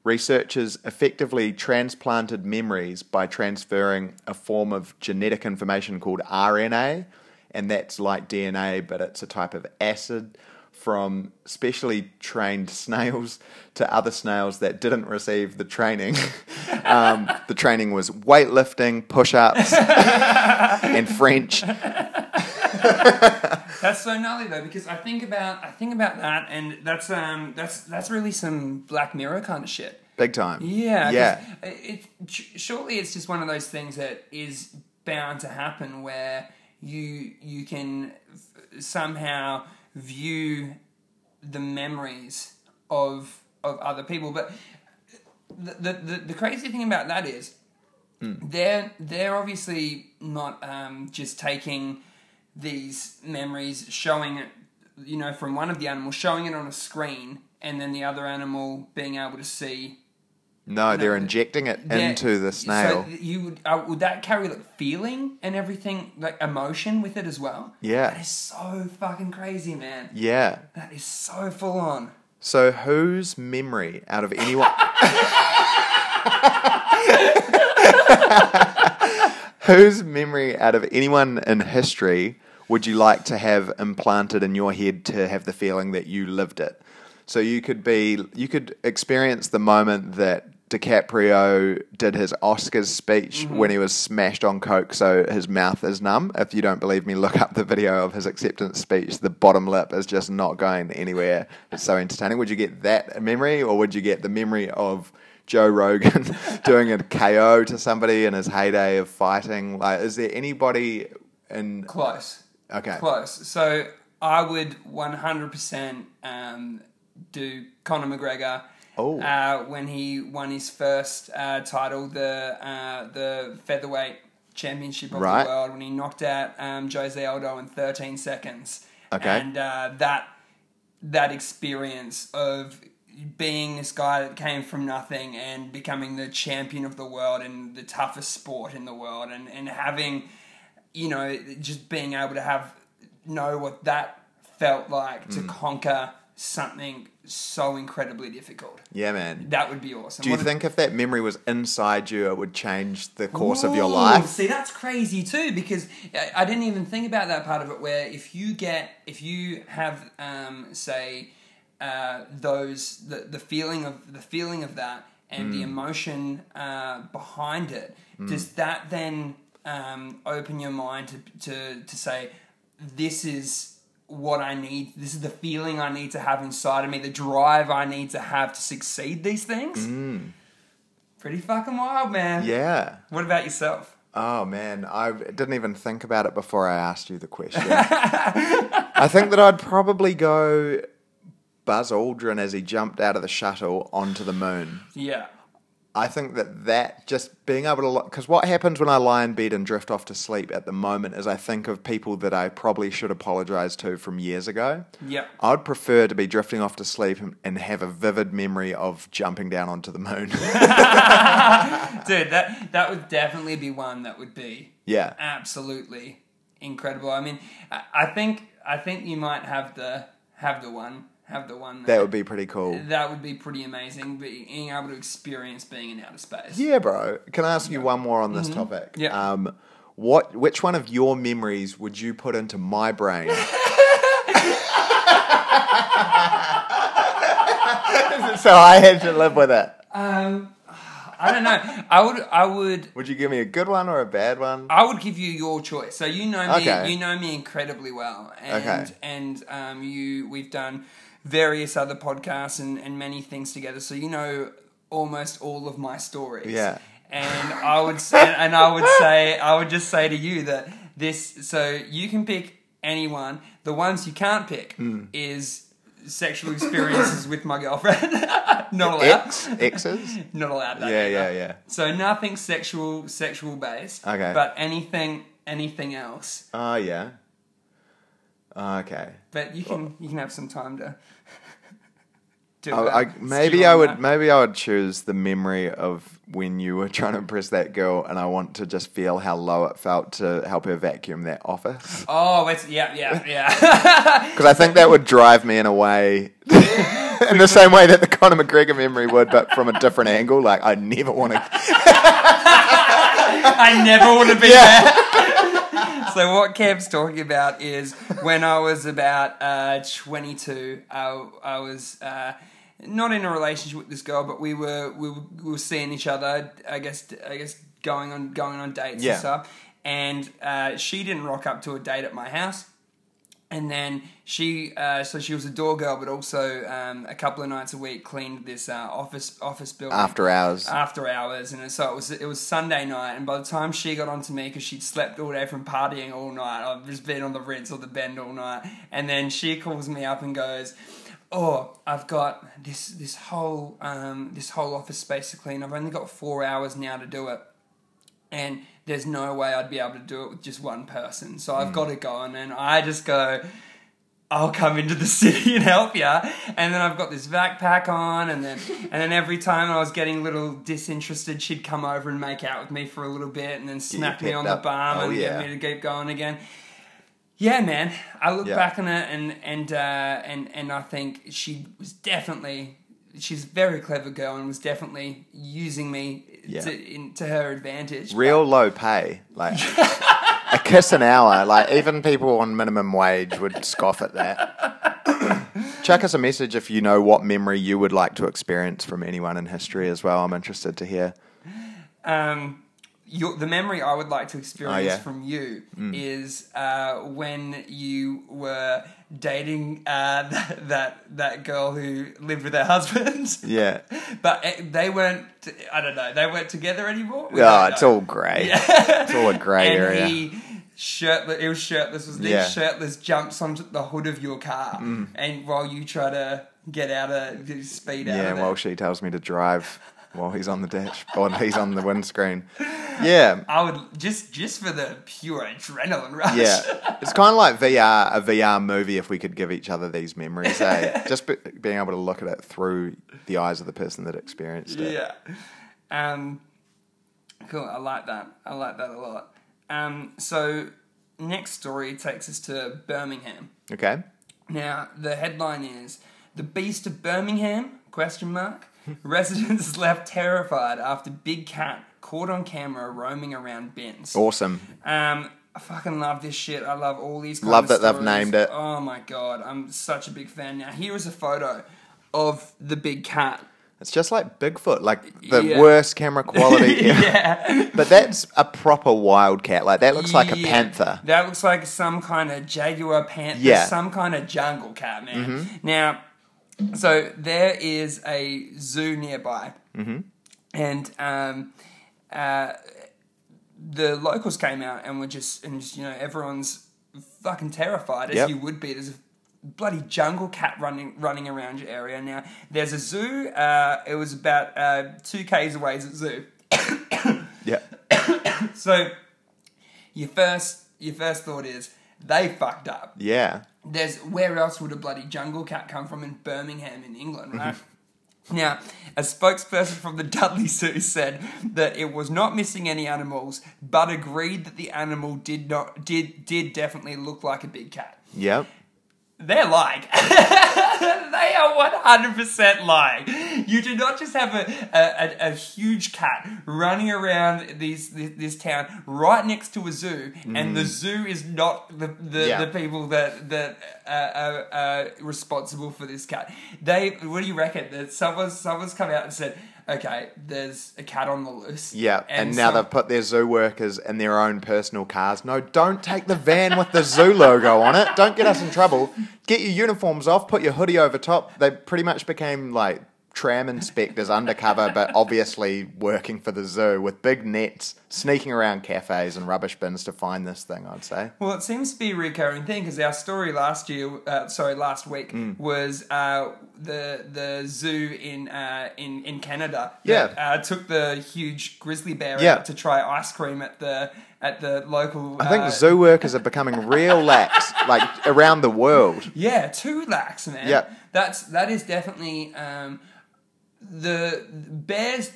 B: Researchers effectively transplanted memories by transferring a form of genetic information called RNA, and that's like DNA, but it's a type of acid from specially trained *laughs* snails to other snails that didn't receive the training. *laughs* um, the training was weightlifting, push ups, *laughs* and French. *laughs*
A: That's so gnarly though, because I think about I think about that, and that's um that's that's really some Black Mirror kind of shit.
B: Big time.
A: Yeah,
B: Yeah.
A: It, it surely it's just one of those things that is bound to happen where you you can f- somehow view the memories of of other people, but the the, the, the crazy thing about that is they're they're obviously not um, just taking these memories, showing it, you know, from one of the animals, showing it on a screen, and then the other animal being able to see
B: No, they're injecting it
A: Yeah,
B: into the snail.
A: So you would uh, would that carry like feeling and everything, like emotion with it as well?
B: Yeah.
A: that is so fucking crazy, man.
B: yeah.
A: That is so full on.
B: So whose memory out of anyone *laughs* *laughs* Whose memory out of anyone in history would you like to have implanted in your head to have the feeling that you lived it? So you could be you could experience the moment that DiCaprio did his Oscars speech mm-hmm. when he was smashed on coke so his mouth is numb. If you don't believe me, look up the video of his acceptance speech. The bottom lip is just not going anywhere. It's so entertaining. Would you get that memory or would you get the memory of Joe Rogan *laughs* doing a KO to somebody in his heyday of fighting? Like is there anybody in
A: Close.
B: Okay.
A: Close. So I would 100% um, do Conor McGregor.
B: Oh.
A: Uh, when he won his first uh, title, the uh, the featherweight championship of
B: Right.
A: the world, when he knocked out um, Jose Aldo in 13 seconds.
B: Okay.
A: And uh, that that experience of being this guy that came from nothing and becoming the champion of the world and the toughest sport in the world and, and having you know just being able to have know what that felt like
B: Mm.
A: to conquer something so incredibly difficult
B: Yeah, man.
A: that would be awesome
B: Do you
A: What
B: think if that memory was inside you, it would change the course of your life?
A: See, that's crazy too because I- didn't even think about that part of it. Where if you get, if you have, um, say, uh, those the the feeling of the feeling of that and
B: Mm.
A: the emotion uh, behind it, does that then um, open your mind to to to say, this is what I need. This is the feeling I need to have inside of me. The drive I need to have to succeed these things. Pretty fucking wild, man.
B: Mm. Yeah.
A: What about yourself?
B: Oh man, I didn't even think about it before I asked you the question. *laughs* I think that I'd probably go Buzz Aldrin as he jumped out of the shuttle onto the moon.
A: Yeah.
B: I think that that just being able to because what happens when I lie in bed and drift off to sleep at the moment is I think of people that I probably should apologize to from years ago.
A: Yep.
B: I'd prefer to be drifting off to sleep and, and have a vivid memory of jumping down onto the moon. *laughs*
A: Dude, that that would definitely be one that would be
B: yeah.
A: absolutely incredible. I mean, I, I think I think you might have the have the one have the one
B: That would be pretty cool.
A: that would be pretty amazing. Being able to experience being in outer space.
B: Yeah, bro. Can I ask you one more on this topic?
A: Mm-hmm. Yeah.
B: Um, what? Which one of your memories would you put into my brain? *laughs* *laughs* so I had to live with it.
A: Um, I don't know. I would I would
B: Would you give me a good one or a bad one?
A: I would give you your choice. So you know me,
B: Okay.
A: you know me incredibly well, and
B: Okay.
A: and um, you we've done various other podcasts and, and many things together. So you know almost all of my stories.
B: Yeah.
A: And I would say, and I would say I would just say to you that this. So you can pick anyone. The ones you can't pick
B: Hmm.
A: is sexual experiences with my girlfriend. *laughs* Not allowed.
B: X X's.
A: Not allowed. That
B: Yeah,
A: either.
B: yeah, yeah.
A: So nothing sexual sexual based.
B: Okay.
A: But anything anything else.
B: Oh yeah. Okay.
A: But you can oh. you can have some time to *laughs* do
B: I. I, maybe I would
A: that.
B: maybe I would choose the memory of when you were *laughs* trying to impress that girl, and I want to just feel how low it felt to help her vacuum that office.
A: Oh, it's yeah, yeah, *laughs* yeah.
B: Because I think that would drive me in a way, in the same way that the Conor McGregor memory would, but from a different angle. Like I never want to.
A: I never want to be there. So what Kev's talking about is when I was about uh, 22, I, I was uh, not in a relationship with this girl, but we were we were, we were seeing each other. I guess I guess going on going on dates
B: Yeah.
A: and stuff. And uh, she didn't rock up to a date at my house. And then she, uh, so she was a door girl, but also um, a couple of nights a week cleaned this uh, office office building
B: After hours.
A: after hours, and so it was it was Sunday night, and by the time she got onto me because she'd slept all day from partying all night, I've just been on the rinse or the bend all night, and then she calls me up and goes. Oh, I've got this this whole um, this whole office space to clean. I've only got four hours now to do it. and there's no way I'd be able to do it with just one person. So. I've got to go, and then I just go. I'll come into the *laughs* city and help you. And then I've got this backpack on, and then and then every time I was getting a little disinterested, she'd come over and make out with me for a little bit, and then smack me on the bum
B: Oh,
A: and
B: yeah.
A: get me to keep going again. Yeah, man. I look
B: Yeah.
A: back on it, and and uh, and and I think she was definitely. She's a very clever girl and was definitely using me
B: Yeah.
A: to, in, to her advantage.
B: Real low pay, like a kiss an hour. Like even people on minimum wage would scoff at that. *coughs* Chuck us a message if you know what memory you would like to experience from anyone in history as well. I'm interested to hear.
A: um, your, the memory I would like to experience
B: Oh, yeah.
A: from you is uh, when you were dating uh, *laughs* that, that that girl who lived with her husband. *laughs*
B: Yeah.
A: but uh, they weren't. I don't know. They weren't together anymore. We
B: Oh, it's all grey. It's all a grey
A: and
B: area.
A: he shirtless. It was shirtless. Was
B: Yeah. Mm.
A: shirtless jumps onto the hood of your car, and while you try to get out of speed out
B: yeah, while she tells me to drive while he's on the dash or he's on the windscreen. Yeah.
A: I would just just for the pure adrenaline rush.
B: Yeah, *laughs* it's kind of like VR, a VR movie. If we could give each other these memories, eh? *laughs* just be, being able to look at it through the eyes of the person that experienced it.
A: Yeah. Um, cool. I like that. I like that a lot. Um, so next story takes us to Birmingham.
B: Okay.
A: Now the headline is "The Beast of Birmingham?" Question mark. *laughs* Residents left terrified after big cat caught on camera roaming around bins.
B: Awesome.
A: Um, I fucking love this shit. I love all these.
B: Love that they've
A: stories.
B: named it.
A: Oh my god, I'm such a big fan. Now here is a photo of the big cat.
B: It's just like Bigfoot, like the
A: Yeah.
B: worst camera quality. *laughs*
A: yeah. *laughs*
B: But that's a proper wildcat. Like that looks like a panther.
A: That looks like some kind of jaguar panther,
B: Yeah. Mm-hmm.
A: some kind of jungle cat, man. Now, so there is a zoo nearby,
B: Mm-hmm.
A: and um, uh, the locals came out and were just, and just, you know, everyone's fucking terrified as
B: Yep.
A: you would be. There's a bloody jungle cat running running around your area. Now, there's a zoo. Uh, it was about uh, two k's away. Is a zoo. *coughs*
B: Yeah. *coughs*
A: So your first your first thought is they fucked up.
B: Yeah.
A: There's where else would a bloody jungle cat come from in Birmingham in England, right? Mm-hmm. Now, a spokesperson from the Dudley Zoo said that it was not missing any animals, but agreed that the animal did not did did definitely look like a big cat.
B: Yep.
A: They're lying. *laughs* *laughs* they are one hundred percent lying. You do not just have a, a, a, a huge cat running around these this, this town right next to a zoo, and the mm. zoo is not the the,
B: Yeah.
A: the people that that uh, are, are responsible for this cat. They, what do you reckon? That someone's someone's come out and said, okay, there's a cat on the loose.
B: Yeah. And, now
A: some-
B: they've put their zoo workers in their own personal cars. No, don't take the van with the zoo logo on it. Don't get us in trouble. Get your uniforms off, put your hoodie over top. They pretty much became like tram inspectors undercover, but obviously working for the zoo with big nets, sneaking around cafes and rubbish bins to find this thing, I'd say.
A: Well, it seems to be a recurring thing because our story last year, uh, sorry, last week
B: Mm.
A: was uh, the the zoo in uh, in in Canada.
B: Yeah.
A: that, uh, took the huge grizzly bear
B: Yeah.
A: out to try ice cream at the at the local.
B: I think
A: uh,
B: zoo workers are becoming real *laughs* lax, like around the world.
A: Yeah, too lax, man.
B: Yeah.
A: that's that is definitely um, the bears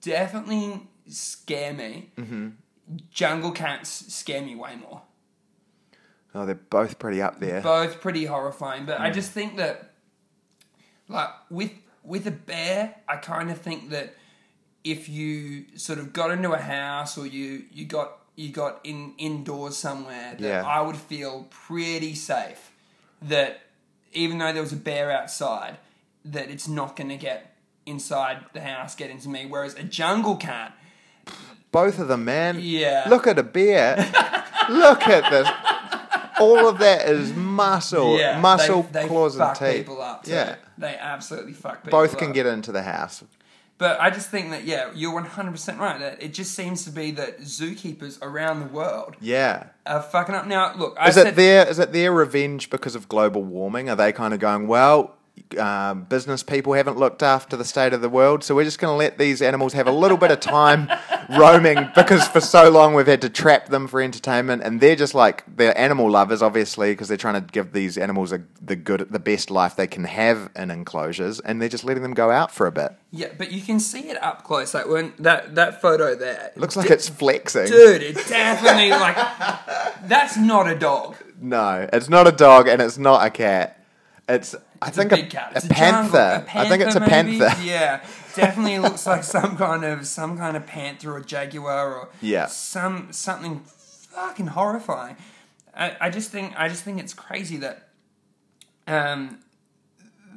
A: definitely scare me.
B: Mm-hmm.
A: Jungle cats scare me way more.
B: Oh, they're both pretty up there.
A: both pretty horrifying. But I
B: Mm.
A: just think that, like with with a bear, I kind of think that if you sort of got into a house or you you got you got in indoors somewhere, that
B: Yeah.
A: I would feel pretty safe. That even though there was a bear outside, that it's not going to get inside the house, get into me. Whereas a jungle cat,
B: Both of them, man.
A: Yeah.
B: Look at a bear. *laughs* Look at this. All of that is muscle,
A: yeah,
B: muscle,
A: they, they
B: claws, and teeth.
A: people up.
B: Yeah,
A: they absolutely fuck people
B: both
A: up.
B: can get into the house.
A: But I just think that yeah, you're 100 percent right. That it just seems to be that zookeepers around the world
B: Yeah.
A: are fucking up. Now, look, I
B: Is
A: said
B: it their is it their revenge because of global warming? Are they kind of going, well, um, business people haven't looked after the state of the world, so we're just going to let these animals have a little bit of time *laughs* roaming because for so long we've had to trap them for entertainment, and they're just like they're animal lovers, obviously, because they're trying to give these animals a, the good, the best life they can have in enclosures, and they're just letting them go out for a bit.
A: Yeah, but you can see it up close. Like when that that photo there,
B: Looks like it's flexing.
A: dude. It definitely like that's not a dog.
B: No, it's not a dog, and it's not a cat. It's, I think
A: a
B: a,
A: big cat.
B: a
A: It's
B: panther.
A: jungle-
B: I think it's a
A: maybe?
B: panther.
A: Yeah, definitely looks like some kind of some kind of panther or jaguar or
B: Yeah.
A: some something fucking horrifying. I, I just think I just think it's crazy that um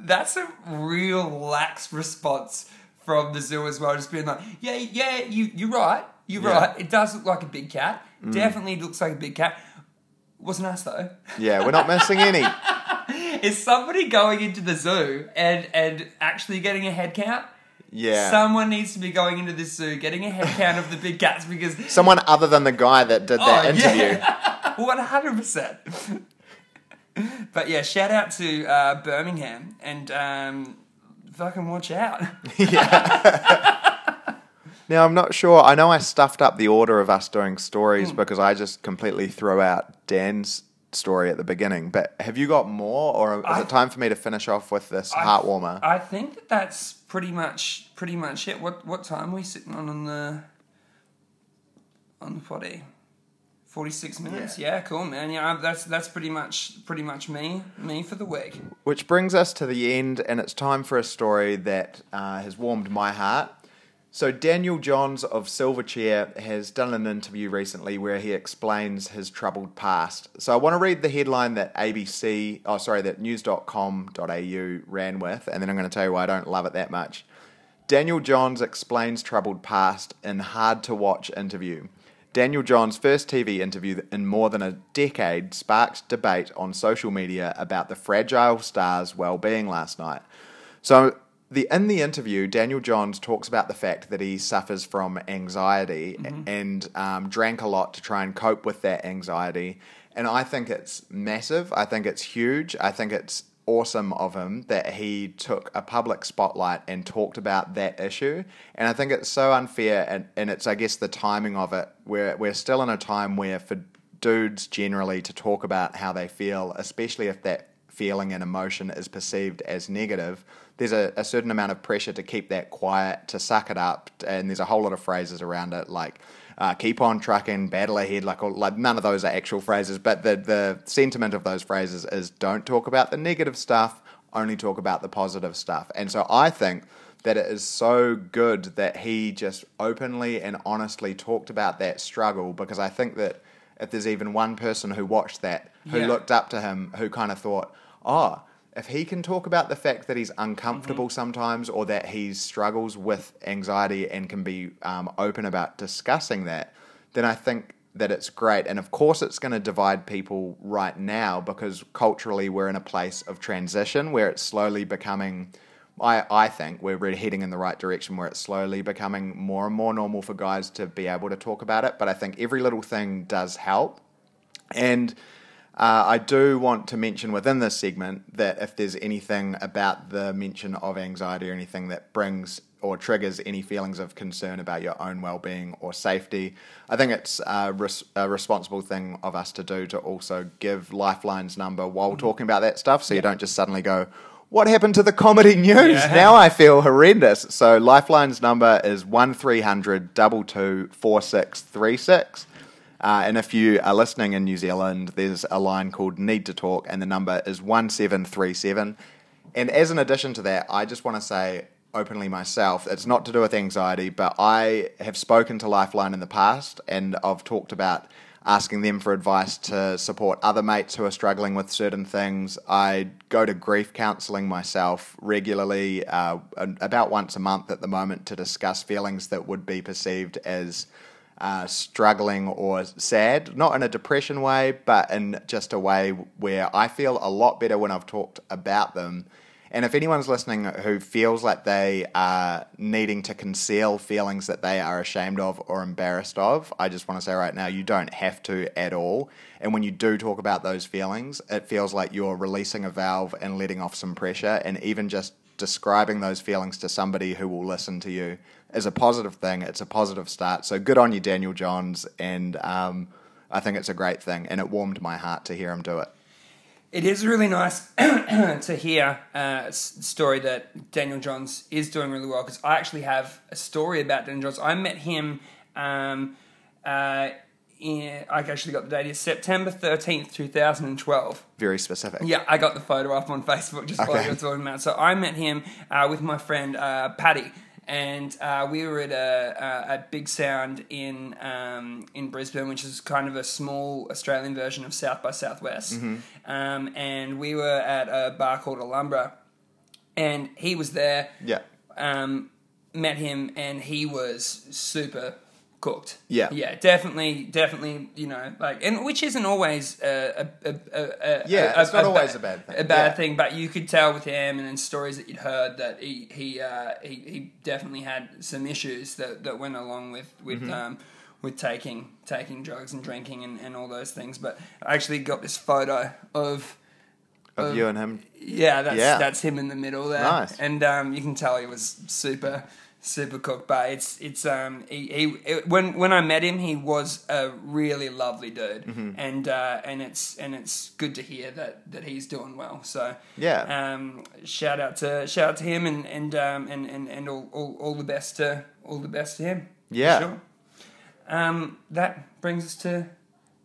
A: that's a real lax response from the zoo as well. Just being like, yeah, yeah, you you're right, you're
B: Yeah.
A: right. It does look like a big cat. Definitely looks like a big cat. Wasn't us though.
B: Yeah, we're not missing any. *laughs*
A: Is somebody going into the zoo and and actually getting a head count?
B: Yeah.
A: Someone needs to be going into this zoo, getting a head count of the big cats because *laughs*
B: Someone other than the guy that did that
A: Oh,
B: interview. *laughs*
A: one hundred percent. *laughs* But yeah, shout out to uh, Birmingham and um, fucking watch out. Yeah.
B: now, I'm not sure. I know I stuffed up the order of us doing stories
A: Hmm.
B: because I just completely threw out Dan's story at the beginning. But have you got more, or is
A: I-
B: it time for me to finish off with this
A: I-
B: heart warmer?
A: I think that that's pretty much pretty much it. What what time are we sitting on on the on the potty? Forty six minutes. Yeah. cool, man. Yeah, that's that's pretty much pretty much me me for the week.
B: Which brings us to the end, and it's time for a story that uh, has warmed my heart. So, Daniel Johns of Silverchair has done an interview recently where he explains his troubled past. So, I want to read the headline that ABC, oh, sorry, that news.com.au ran with, and then I'm going to tell you why I don't love it that much. Daniel Johns explains troubled past in hard to watch interview. Daniel Johns' first TV interview in more than a decade sparked debate on social media about the fragile star's well-being last night. So, the in the interview, Daniel Johns talks about the fact that he suffers from anxiety and um, drank a lot to try and cope with that anxiety. And I think it's massive. I think it's huge. I think it's awesome of him that he took a public spotlight and talked about that issue. And I think it's so unfair, and, and it's, I guess, the timing of it. Where we're still in a time where for dudes generally to talk about how they feel, especially if that feeling and emotion is perceived as negative, there's a, a certain amount of pressure to keep that quiet, to suck it up, and there's a whole lot of phrases around it like uh, keep on trucking, battle ahead, like, all, like none of those are actual phrases, but the, the sentiment of those phrases is don't talk about the negative stuff, only talk about the positive stuff. And so I think that it is so good that he just openly and honestly talked about that struggle because I think that if there's even one person who watched that, who
A: Yeah.
B: looked up to him, who kind of thought, oh, if he can talk about the fact that he's uncomfortable sometimes or that he struggles with anxiety and can be um, open about discussing that, then I think that it's great. And of course, it's going to divide people right now because culturally we're in a place of transition where it's slowly becoming. I, I think we're heading in the right direction where it's slowly becoming more and more normal for guys to be able to talk about it. But I think every little thing does help. And uh, I do want to mention within this segment that if there's anything about the mention of anxiety or anything that brings or triggers any feelings of concern about your own well-being or safety, I think it's a, res- a responsible thing of us to do to also give Lifeline's number while talking about that stuff, so you don't just suddenly go. What happened to the comedy *laughs* news?
A: Yeah.
B: Now I feel horrendous. So Lifeline's number is one 4636 uh, and if you are listening in New Zealand, there's a line called Need to Talk, and the number is 1737. And as an addition to that, I just want to say openly myself, it's not to do with anxiety, but I have spoken to Lifeline in the past, and I've talked about asking them for advice to support other mates who are struggling with certain things. I go to grief counselling myself regularly, uh, about once a month at the moment, to discuss feelings that would be perceived as uh, struggling or sad, not in a depression way, but in just a way where I feel a lot better when I've talked about them. And if anyone's listening who feels like they are needing to conceal feelings that they are ashamed of or embarrassed of, I just want to say right now, you don't have to at all. And when you do talk about those feelings, it feels like you're releasing a valve and letting off some pressure. And even just describing those feelings to somebody who will listen to you is a positive thing. It's a positive start. So good on you, Daniel Johns, and um, I think it's a great thing, and it warmed my heart to hear him do it.
A: It is really nice *clears throat* to hear a story that Daniel Johns is doing really well because I actually have a story about Daniel Johns. I met him. Um, uh, in, I actually got the date. It's September thirteenth, two thousand and twelve.
B: Very specific.
A: Yeah, I got the photo up on Facebook just while
B: Okay.
A: you were talking about. So I met him uh, with my friend uh, Paddy, and uh, we were at a, a, a Big Sound in um, in Brisbane, which is kind of a small Australian version of South by Southwest. Um, and we were at a bar called Alumbra, and he was there.
B: Yeah.
A: Um, met him, and he was super cooked.
B: Yeah.
A: yeah, definitely, definitely. You know, like, and which isn't always a, a, a, a,
B: Yeah, it's not always
A: ba-
B: a bad thing.
A: A bad
B: Yeah.
A: thing, but you could tell with him and in stories that you'd heard that he he uh, he, he definitely had some issues that, that went along with with
B: Mm-hmm.
A: um, with taking taking drugs and drinking and, and all those things. But I actually got this photo of
B: Of you and him.
A: yeah, that's
B: Yeah.
A: that's him in the middle there.
B: Nice.
A: And um, you can tell he was super super cooked. But it's it's um he, he it, when when I met him, he was a really lovely dude,
B: Mm-hmm.
A: and uh, and it's and it's good to hear that that he's doing well. So
B: Yeah.
A: um, shout out to shout out to him and and um, and and, and all, all all the best to all the best to him.
B: Yeah.
A: sure. Um, that brings us to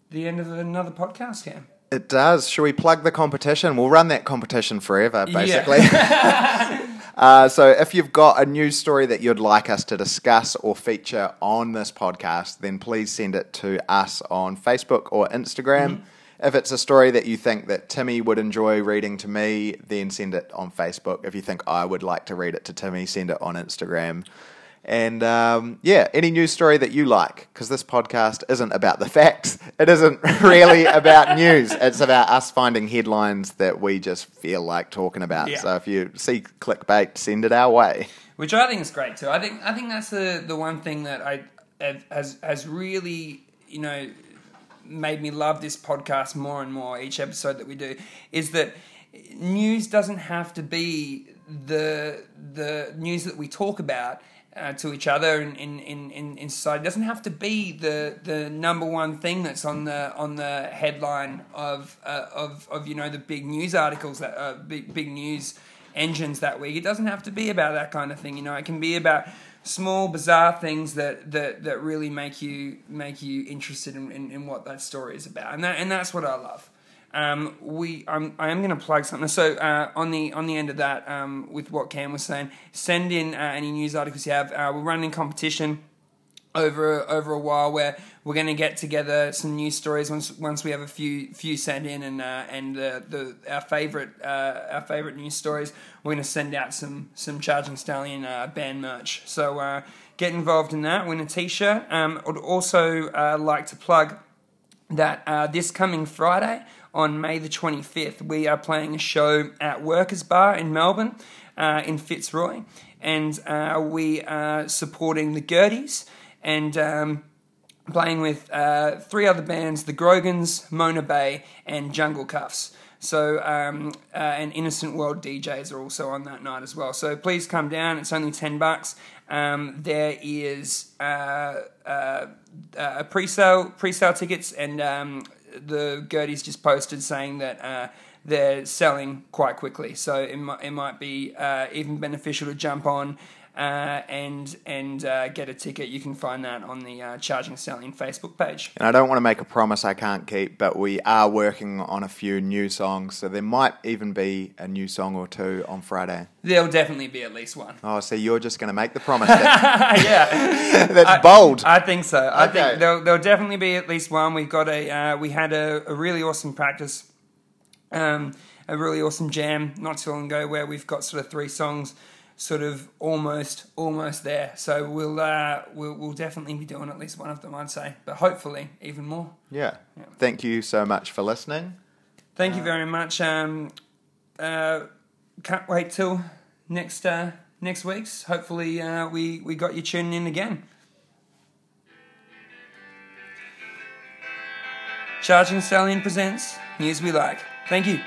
A: the end of another podcast, Cam.
B: It does. Should we plug the competition? We'll run that competition forever,
A: Yeah. *laughs*
B: uh, so, if you've got a news story that you'd like us to discuss or feature on this podcast, then please send it to us on Facebook or Instagram.
A: Mm-hmm.
B: If it's a story that you think that Timmy would enjoy reading to me, then send it on Facebook. If you think I would like to read it to Timmy, send it on Instagram. And um, yeah, any news story that you like, because this podcast isn't about the facts. It isn't *laughs* really about news. It's about us finding headlines that we just feel like talking about.
A: Yeah.
B: So if you see clickbait, send it our way.
A: which I think is great too. I think I think that's the the one thing that I has has really you know made me love this podcast more and more each episode that we do is that news doesn't have to be the the news that we talk about uh, to each other in, in, in, in, society. It doesn't have to be the, the number one thing that's on the on the headline of uh, of, of you know the big news articles that uh, big big news engines that week. It doesn't have to be about that kind of thing. You know, it can be about small bizarre things that that, that really make you make you interested in, in, in what that story is about. And that and that's what I love. Um, we, I'm, I am going to plug something. So uh, on the on the end of that, um, with what Cam was saying, send in uh, any news articles you have. Uh, we're running a competition over over a while where we're going to get together some news stories once once we have a few few sent in and uh, and uh, the our favorite uh, our favorite news stories. We're going to send out some some Charging Stallion uh, band merch. So uh, get involved in that. Win a T-shirt. Um, I'd also uh, like to plug that uh, this coming Friday on May the 25th, we are playing a show at Workers Bar in Melbourne, uh, in Fitzroy, and uh, we are supporting the Gerties and um, playing with uh, three other bands: the Grogans, Mona Bay, and Jungle Cuffs. So, um, uh, and Innocent World DJs are also on that night as well. So please come down. It's only ten bucks. Um, there is uh, uh, uh, pre-sale pre-sale tickets, and um, the Gerties just posted saying that uh, they're selling quite quickly. So it might, it might be uh, even beneficial to jump on uh, and and uh, get a ticket. You can find that on the uh, Charging Stallion Facebook page.
B: And I don't want to make a promise I can't keep, but we are working on a few new songs. So there might even be a new song or two on Friday.
A: There'll definitely be at least one.
B: Oh, so you're just going to make the promise. *laughs* That,
A: yeah, *laughs*
B: that's bold.
A: I think so. I think there'll, there'll definitely be at least one. We've got a uh, we had a, a really awesome practice, um, a really awesome jam not too long ago where we've got sort of three songs, sort of almost almost there. So we'll uh, we'll we'll definitely be doing at least one of them, I'd say, but hopefully even more.
B: yeah. Thank you so much for listening.
A: Thank you very much. Um, uh, can't wait till next uh, next week's. Hopefully, uh, we we got you tuning in again. Charging Stallion presents News We Like. Thank you.